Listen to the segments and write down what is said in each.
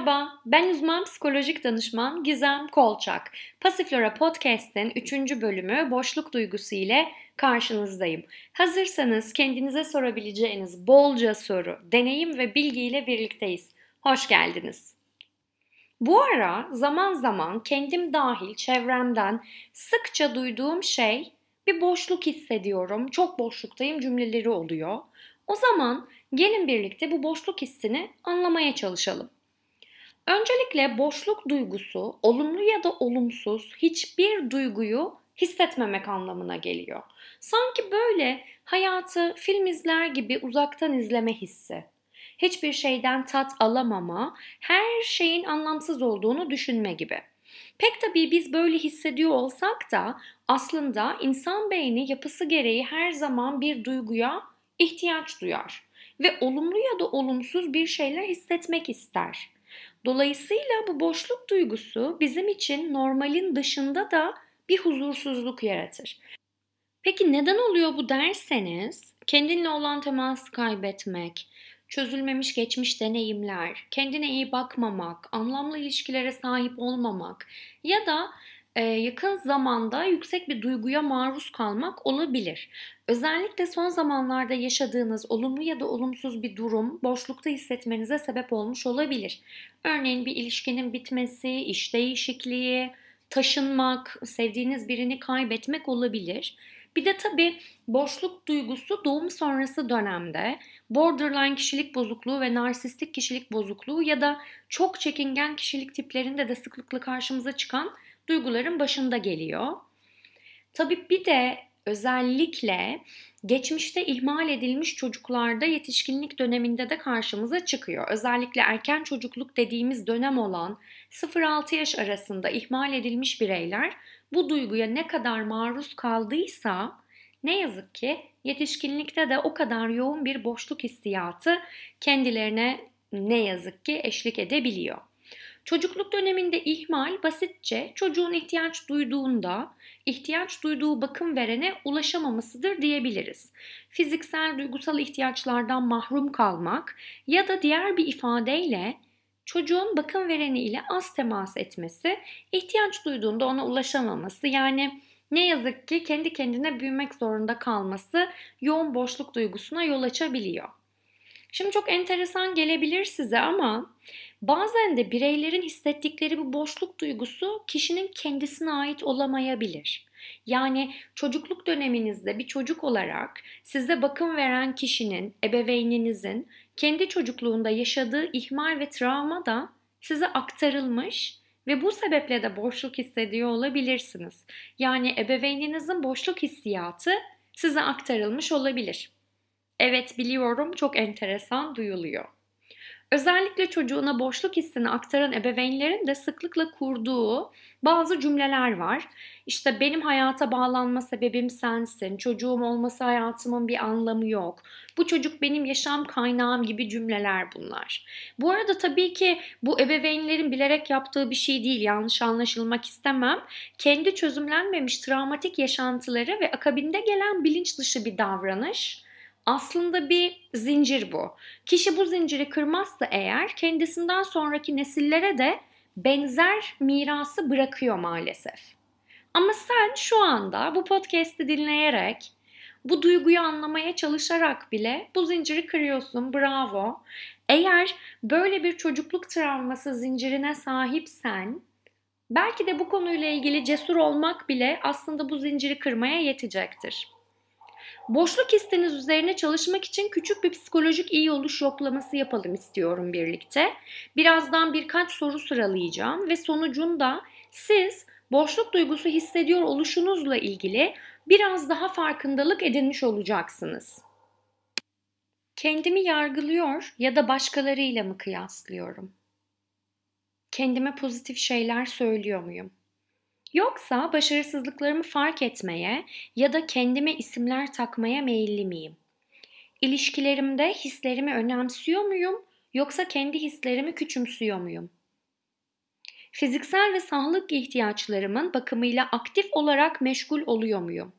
Merhaba, ben uzman psikolojik danışman Gizem Kolçak. Pasiflora Podcast'in 3. bölümü boşluk duygusu ile karşınızdayım. Hazırsanız kendinize sorabileceğiniz bolca soru, deneyim ve bilgi ile birlikteyiz. Hoş geldiniz. Bu ara zaman zaman kendim dahil çevremden sıkça duyduğum şey bir boşluk hissediyorum, çok boşluktayım cümleleri oluyor. O zaman gelin birlikte bu boşluk hissini anlamaya çalışalım. Öncelikle boşluk duygusu olumlu ya da olumsuz hiçbir duyguyu hissetmemek anlamına geliyor. Sanki böyle hayatı film izler gibi uzaktan izleme hissi. Hiçbir şeyden tat alamama, her şeyin anlamsız olduğunu düşünme gibi. Pek tabii biz böyle hissediyor olsak da aslında insan beyni yapısı gereği her zaman bir duyguya ihtiyaç duyar ve olumlu ya da olumsuz bir şeyler hissetmek ister. Dolayısıyla bu boşluk duygusu bizim için normalin dışında da bir huzursuzluk yaratır. Peki neden oluyor bu derseniz, kendinle olan teması kaybetmek, çözülmemiş geçmiş deneyimler, kendine iyi bakmamak, anlamlı ilişkilere sahip olmamak ya da e, yakın zamanda yüksek bir duyguya maruz kalmak olabilir. Özellikle son zamanlarda yaşadığınız olumlu ya da olumsuz bir durum boşlukta hissetmenize sebep olmuş olabilir. Örneğin bir ilişkinin bitmesi, iş değişikliği, taşınmak, sevdiğiniz birini kaybetmek olabilir. Bir de tabii boşluk duygusu doğum sonrası dönemde borderline kişilik bozukluğu ve narsistik kişilik bozukluğu ya da çok çekingen kişilik tiplerinde de sıklıkla karşımıza çıkan duyguların başında geliyor. Tabii bir de özellikle geçmişte ihmal edilmiş çocuklarda yetişkinlik döneminde de karşımıza çıkıyor. Özellikle erken çocukluk dediğimiz dönem olan 0-6 yaş arasında ihmal edilmiş bireyler bu duyguya ne kadar maruz kaldıysa ne yazık ki yetişkinlikte de o kadar yoğun bir boşluk hissiyatı kendilerine ne yazık ki eşlik edebiliyor. Çocukluk döneminde ihmal basitçe çocuğun ihtiyaç duyduğunda ihtiyaç duyduğu bakım verene ulaşamamasıdır diyebiliriz. Fiziksel, duygusal ihtiyaçlardan mahrum kalmak ya da diğer bir ifadeyle çocuğun bakım vereni ile az temas etmesi, ihtiyaç duyduğunda ona ulaşamaması yani ne yazık ki kendi kendine büyümek zorunda kalması yoğun boşluk duygusuna yol açabiliyor. Şimdi çok enteresan gelebilir size ama bazen de bireylerin hissettikleri bu boşluk duygusu kişinin kendisine ait olamayabilir. Yani çocukluk döneminizde bir çocuk olarak size bakım veren kişinin, ebeveyninizin kendi çocukluğunda yaşadığı ihmal ve travma da size aktarılmış ve bu sebeple de boşluk hissediyor olabilirsiniz. Yani ebeveyninizin boşluk hissiyatı size aktarılmış olabilir. Evet biliyorum çok enteresan duyuluyor. Özellikle çocuğuna boşluk hissini aktaran ebeveynlerin de sıklıkla kurduğu bazı cümleler var. İşte benim hayata bağlanma sebebim sensin, çocuğum olması hayatımın bir anlamı yok. Bu çocuk benim yaşam kaynağım gibi cümleler bunlar. Bu arada tabii ki bu ebeveynlerin bilerek yaptığı bir şey değil, yanlış anlaşılmak istemem. Kendi çözümlenmemiş travmatik yaşantıları ve akabinde gelen bilinç dışı bir davranış aslında bir zincir bu. Kişi bu zinciri kırmazsa eğer kendisinden sonraki nesillere de benzer mirası bırakıyor maalesef. Ama sen şu anda bu podcast'i dinleyerek, bu duyguyu anlamaya çalışarak bile bu zinciri kırıyorsun. Bravo. Eğer böyle bir çocukluk travması zincirine sahipsen, belki de bu konuyla ilgili cesur olmak bile aslında bu zinciri kırmaya yetecektir. Boşluk hissiniz üzerine çalışmak için küçük bir psikolojik iyi oluş yoklaması yapalım istiyorum birlikte. Birazdan birkaç soru sıralayacağım ve sonucunda siz boşluk duygusu hissediyor oluşunuzla ilgili biraz daha farkındalık edinmiş olacaksınız. Kendimi yargılıyor ya da başkalarıyla mı kıyaslıyorum? Kendime pozitif şeyler söylüyor muyum? Yoksa başarısızlıklarımı fark etmeye ya da kendime isimler takmaya meyilli miyim? İlişkilerimde hislerimi önemsiyor muyum yoksa kendi hislerimi küçümsüyor muyum? Fiziksel ve sağlık ihtiyaçlarımın bakımıyla aktif olarak meşgul oluyor muyum?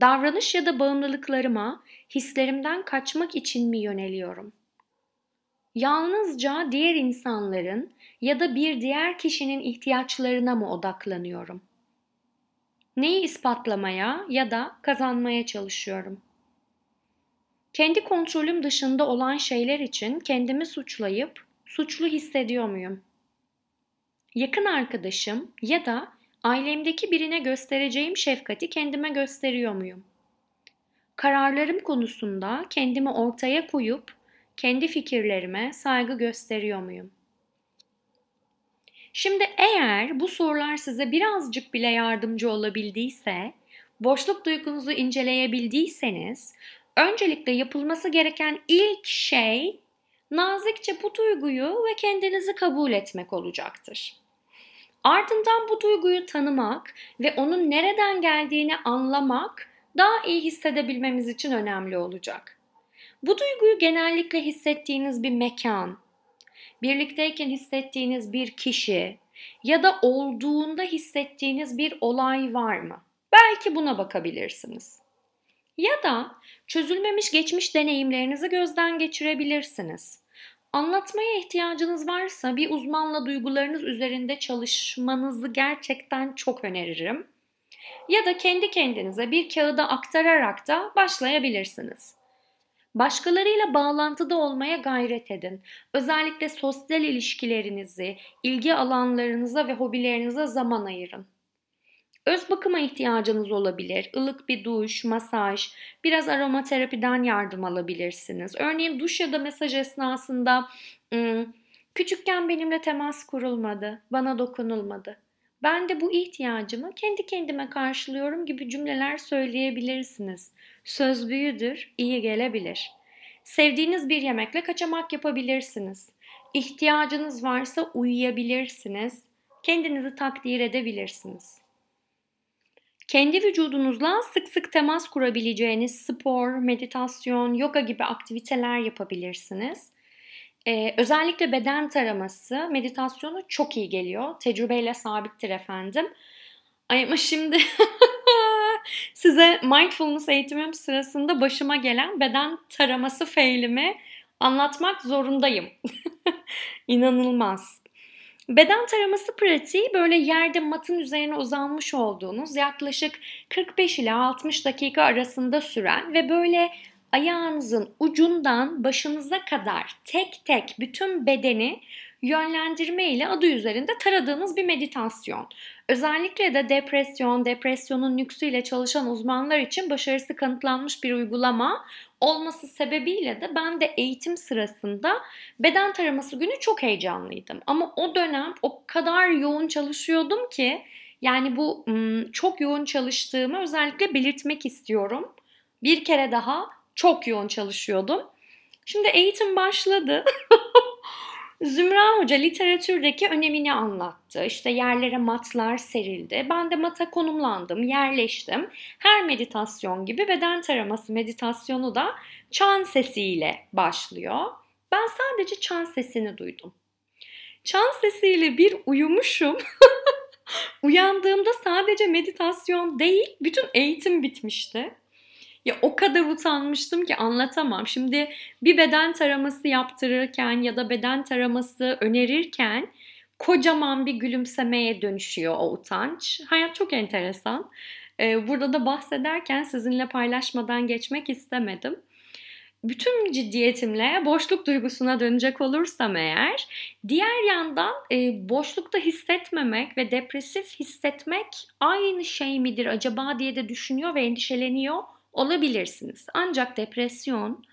Davranış ya da bağımlılıklarıma hislerimden kaçmak için mi yöneliyorum? Yalnızca diğer insanların ya da bir diğer kişinin ihtiyaçlarına mı odaklanıyorum? Neyi ispatlamaya ya da kazanmaya çalışıyorum? Kendi kontrolüm dışında olan şeyler için kendimi suçlayıp suçlu hissediyor muyum? Yakın arkadaşım ya da ailemdeki birine göstereceğim şefkati kendime gösteriyor muyum? Kararlarım konusunda kendimi ortaya koyup kendi fikirlerime saygı gösteriyor muyum? Şimdi eğer bu sorular size birazcık bile yardımcı olabildiyse, boşluk duygunuzu inceleyebildiyseniz, öncelikle yapılması gereken ilk şey nazikçe bu duyguyu ve kendinizi kabul etmek olacaktır. Ardından bu duyguyu tanımak ve onun nereden geldiğini anlamak daha iyi hissedebilmemiz için önemli olacak. Bu duyguyu genellikle hissettiğiniz bir mekan, birlikteyken hissettiğiniz bir kişi ya da olduğunda hissettiğiniz bir olay var mı? Belki buna bakabilirsiniz. Ya da çözülmemiş geçmiş deneyimlerinizi gözden geçirebilirsiniz. Anlatmaya ihtiyacınız varsa bir uzmanla duygularınız üzerinde çalışmanızı gerçekten çok öneririm. Ya da kendi kendinize bir kağıda aktararak da başlayabilirsiniz. Başkalarıyla bağlantıda olmaya gayret edin. Özellikle sosyal ilişkilerinizi, ilgi alanlarınıza ve hobilerinize zaman ayırın. Öz bakıma ihtiyacınız olabilir. Ilık bir duş, masaj, biraz aromaterapiden yardım alabilirsiniz. Örneğin duş ya da mesaj esnasında küçükken benimle temas kurulmadı, bana dokunulmadı. Ben de bu ihtiyacımı kendi kendime karşılıyorum gibi cümleler söyleyebilirsiniz. Söz büyüdür, iyi gelebilir. Sevdiğiniz bir yemekle kaçamak yapabilirsiniz. İhtiyacınız varsa uyuyabilirsiniz. Kendinizi takdir edebilirsiniz. Kendi vücudunuzla sık sık temas kurabileceğiniz spor, meditasyon, yoga gibi aktiviteler yapabilirsiniz. Ee, özellikle beden taraması meditasyonu çok iyi geliyor. Tecrübeyle sabittir efendim. Ay ama şimdi size mindfulness eğitimim sırasında başıma gelen beden taraması failimi anlatmak zorundayım. İnanılmaz. Beden taraması pratiği böyle yerde matın üzerine uzanmış olduğunuz yaklaşık 45 ila 60 dakika arasında süren ve böyle ayağınızın ucundan başınıza kadar tek tek bütün bedeni yönlendirme ile adı üzerinde taradığınız bir meditasyon. Özellikle de depresyon, depresyonun nüksüyle çalışan uzmanlar için başarısı kanıtlanmış bir uygulama olması sebebiyle de ben de eğitim sırasında beden taraması günü çok heyecanlıydım. Ama o dönem o kadar yoğun çalışıyordum ki yani bu çok yoğun çalıştığımı özellikle belirtmek istiyorum. Bir kere daha çok yoğun çalışıyordum. Şimdi eğitim başladı. Zümra Hoca literatürdeki önemini anlattı. İşte yerlere matlar serildi. Ben de mata konumlandım, yerleştim. Her meditasyon gibi beden taraması meditasyonu da çan sesiyle başlıyor. Ben sadece çan sesini duydum. Çan sesiyle bir uyumuşum. Uyandığımda sadece meditasyon değil, bütün eğitim bitmişti. Ya o kadar utanmıştım ki anlatamam. Şimdi bir beden taraması yaptırırken ya da beden taraması önerirken kocaman bir gülümsemeye dönüşüyor o utanç. Hayat çok enteresan. Ee, burada da bahsederken sizinle paylaşmadan geçmek istemedim. Bütün ciddiyetimle boşluk duygusuna dönecek olursam eğer, diğer yandan e, boşlukta hissetmemek ve depresif hissetmek aynı şey midir acaba diye de düşünüyor ve endişeleniyor olabilirsiniz. Ancak depresyon,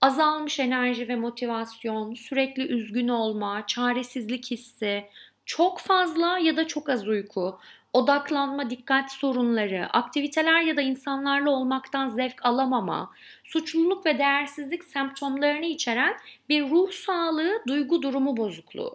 azalmış enerji ve motivasyon, sürekli üzgün olma, çaresizlik hissi, çok fazla ya da çok az uyku, odaklanma, dikkat sorunları, aktiviteler ya da insanlarla olmaktan zevk alamama, suçluluk ve değersizlik semptomlarını içeren bir ruh sağlığı, duygu durumu bozukluğu.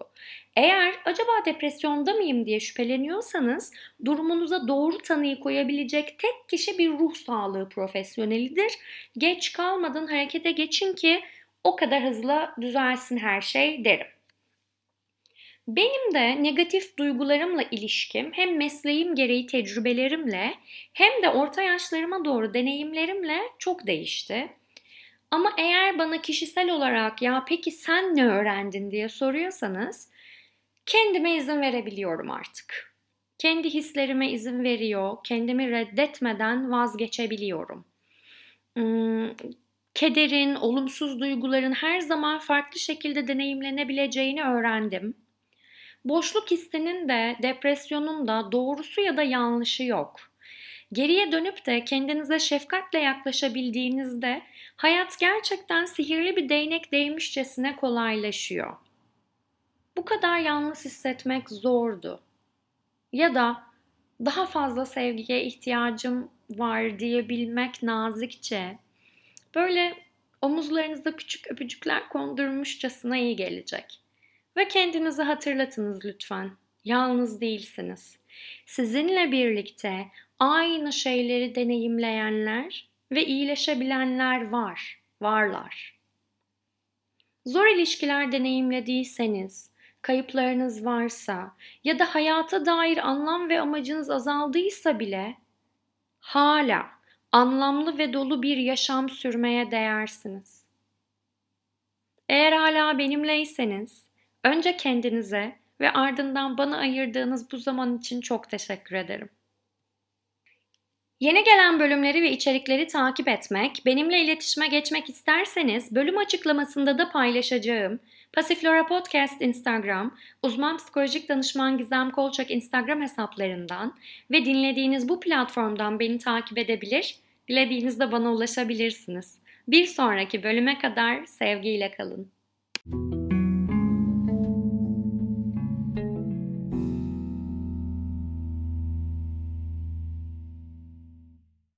Eğer acaba depresyonda mıyım diye şüpheleniyorsanız durumunuza doğru tanıyı koyabilecek tek kişi bir ruh sağlığı profesyonelidir. Geç kalmadan harekete geçin ki o kadar hızlı düzelsin her şey derim. Benim de negatif duygularımla ilişkim hem mesleğim gereği tecrübelerimle hem de orta yaşlarıma doğru deneyimlerimle çok değişti. Ama eğer bana kişisel olarak ya peki sen ne öğrendin diye soruyorsanız kendime izin verebiliyorum artık. Kendi hislerime izin veriyor, kendimi reddetmeden vazgeçebiliyorum. Hmm, kederin, olumsuz duyguların her zaman farklı şekilde deneyimlenebileceğini öğrendim. Boşluk hissinin de depresyonun da doğrusu ya da yanlışı yok. Geriye dönüp de kendinize şefkatle yaklaşabildiğinizde hayat gerçekten sihirli bir değnek değmişçesine kolaylaşıyor. Bu kadar yalnız hissetmek zordu. Ya da daha fazla sevgiye ihtiyacım var diyebilmek nazikçe böyle omuzlarınızda küçük öpücükler kondurmuşçasına iyi gelecek. Ve kendinizi hatırlatınız lütfen. Yalnız değilsiniz. Sizinle birlikte aynı şeyleri deneyimleyenler ve iyileşebilenler var, varlar. Zor ilişkiler deneyimlediyseniz, kayıplarınız varsa ya da hayata dair anlam ve amacınız azaldıysa bile hala anlamlı ve dolu bir yaşam sürmeye değersiniz. Eğer hala benimleyseniz önce kendinize ve ardından bana ayırdığınız bu zaman için çok teşekkür ederim. Yeni gelen bölümleri ve içerikleri takip etmek, benimle iletişime geçmek isterseniz bölüm açıklamasında da paylaşacağım Pasiflora Podcast Instagram, uzman psikolojik danışman Gizem Kolçak Instagram hesaplarından ve dinlediğiniz bu platformdan beni takip edebilir, dilediğinizde bana ulaşabilirsiniz. Bir sonraki bölüme kadar sevgiyle kalın.